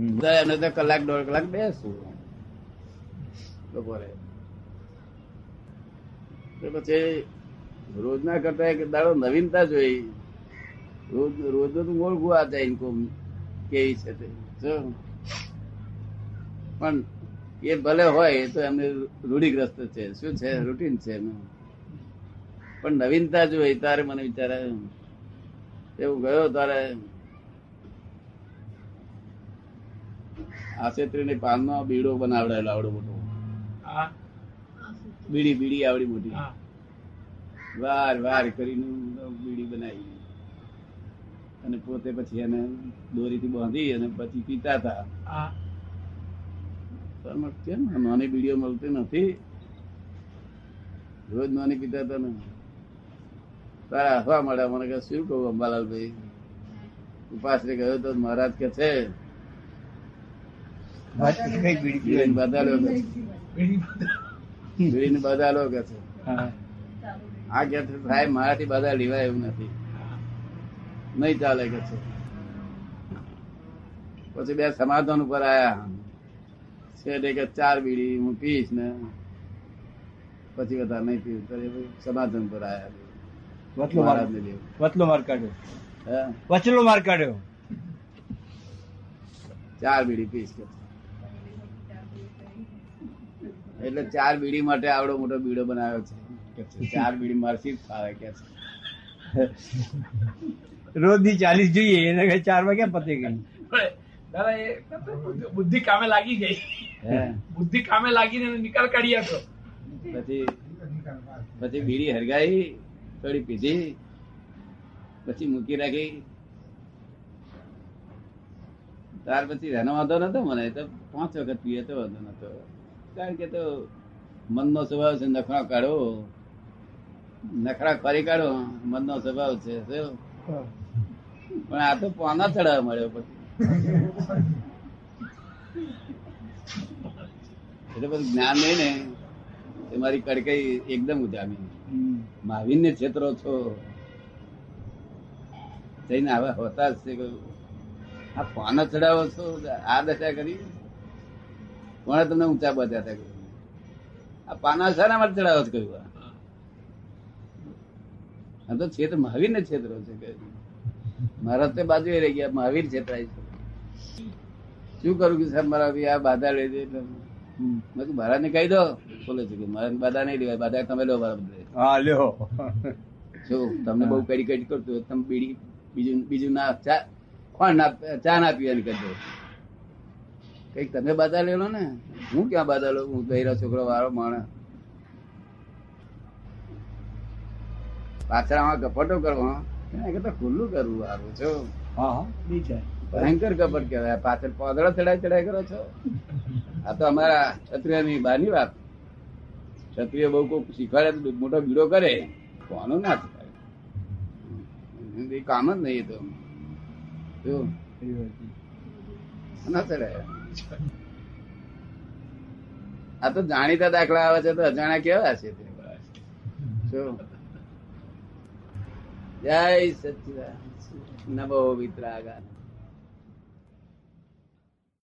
હમ. તો કલાક, દોઢ કલાક બેસું. બપોરે. પછી રોજના કરતા એક દાડો નવીનતા જોઈ. રોજ રોજ તો ઓળખું આ જાય ઇન્કમ કેવી છે તે. પણ એ ભલે હોય તો એમને રૂઢિગ્રસ્ત છે. શું છે? રૂટીન છે એનું. પણ નવીનતા જોઈ, તારે મને વિચારે એવું ગયો તારે આશેત્રી ને પાન નો બીડો બનાવડાયેલો આવડો મોટો. બીડી બીડી આવડી મોટી. વાર વાર કરીને બીડી બનાવી. અને પોતે પછી એને દોરીથી બાંધી અને પછી પીતા હતા. કેમ નાની બીડીઓ મળતી નથી? રોજ નાની પીતા હતા ને. તારા હસવા મળ્યા મને કે શું કહું અંબાલાલભાઈ? ઉપાસ ગયો તો મહારાજ કે છે કઈ બીડી બીડીને પીવાની? બધાલો કે છે. આ કે સાહેબ મારાથી બધા લેવાય એવું નથી નહીં ચાલે કે છે પછી બે સમાધાન ઉપર આયા છે કે ચાર બીડી હું પીશ ને પછી વધારે નહીં પીવું સમાધાન પર આયા વચલો માર. વચલો માર કાઢ્યો? વચલો માર કાઢ્યો ચાર બીડી પીશ કે એટલે ચાર બીડી માટે આવડો મોટો બીડો બનાવ્યો છે. ચાર બીડી મારથી ફાવે કે છે. રોજની ચાલીસ જોઈએ એને કઈ ચારમાં ક્યાં પતી ગઈ બુદ્ધિ કામે લાગી ગઈ. બુદ્ધિ કામે લાગીને નિકાલ કાઢી આપ્યો. પછી પછી બીડી હરગાઈ થોડી પીધી પછી મૂકી રાખી. ત્યાર પછી એનો વાંધો નતો મને તો પાંચ વખત પીએ તો વાંધો નતો. કારણ કે તો મનનો સ્વભાવ છે નખરા કાઢો. નખરા કરી કાઢો મનનો સ્વભાવ છે પણ આ તો પાના ચડાવવા મળ્યો પછી. એટલે બધું જ્ઞાન નહીં ને એ મારી કડકાઈ એકદમ ઉજામી. મહાવીર ને છેતરો છો. જઈને હવે હોતા જ છે. આ પાના ચડાવો છો આ દશા કરી. કોણે તમને ઊંચા બધા હતા આ પાના શાના માટે ચડાવો છો કહ્યું આ? તો છેતર મહાવીર ને છેતરો છે કહ્યું. મહારાજ તે બાજુ રહી ગયા મહાવીર છેતરાય છે. શું કરું કે સાહેબ મારા આ બાધા લઈ દે એટલે મહારાજ ને કહી દો. બોલે છે કે મહારાજ બાધા નહીં લેવાય બાધા તમે લો બદલે હા લ્યો જો તમને બહુ કડી કડી કરતું તમે બીડી બીજું બીજું ના ચા કોણ ના ચા ના પીવાની કરજો. કંઈક તમે બાધા લેલો ને? હું ક્યાં બાધા લઉં? હું બહેરા છોકરો વાળો માણસ. પાછળ આમાં કપટો કરવો એના કરતા ખુલ્લું કરવું સારું છો ભયંકર કપટ કહેવાય. પાછળ પોદળો ચડાય ચડાય કરો છો? આ તો અમારા ક્ષત્રિયની બહારની વાત. ક્ષત્રિય બહુ કોઈ શીખવાડે તો મોટો બીડો કરે. કોનો ના શીખવાડે કામ જ નહીં એ તો? ના ચડાય. આ તો જાણીતા દાખલા આવે છે તો અજાણ્યા કેવા છે જય સચિદાન નમો વિતરાગા.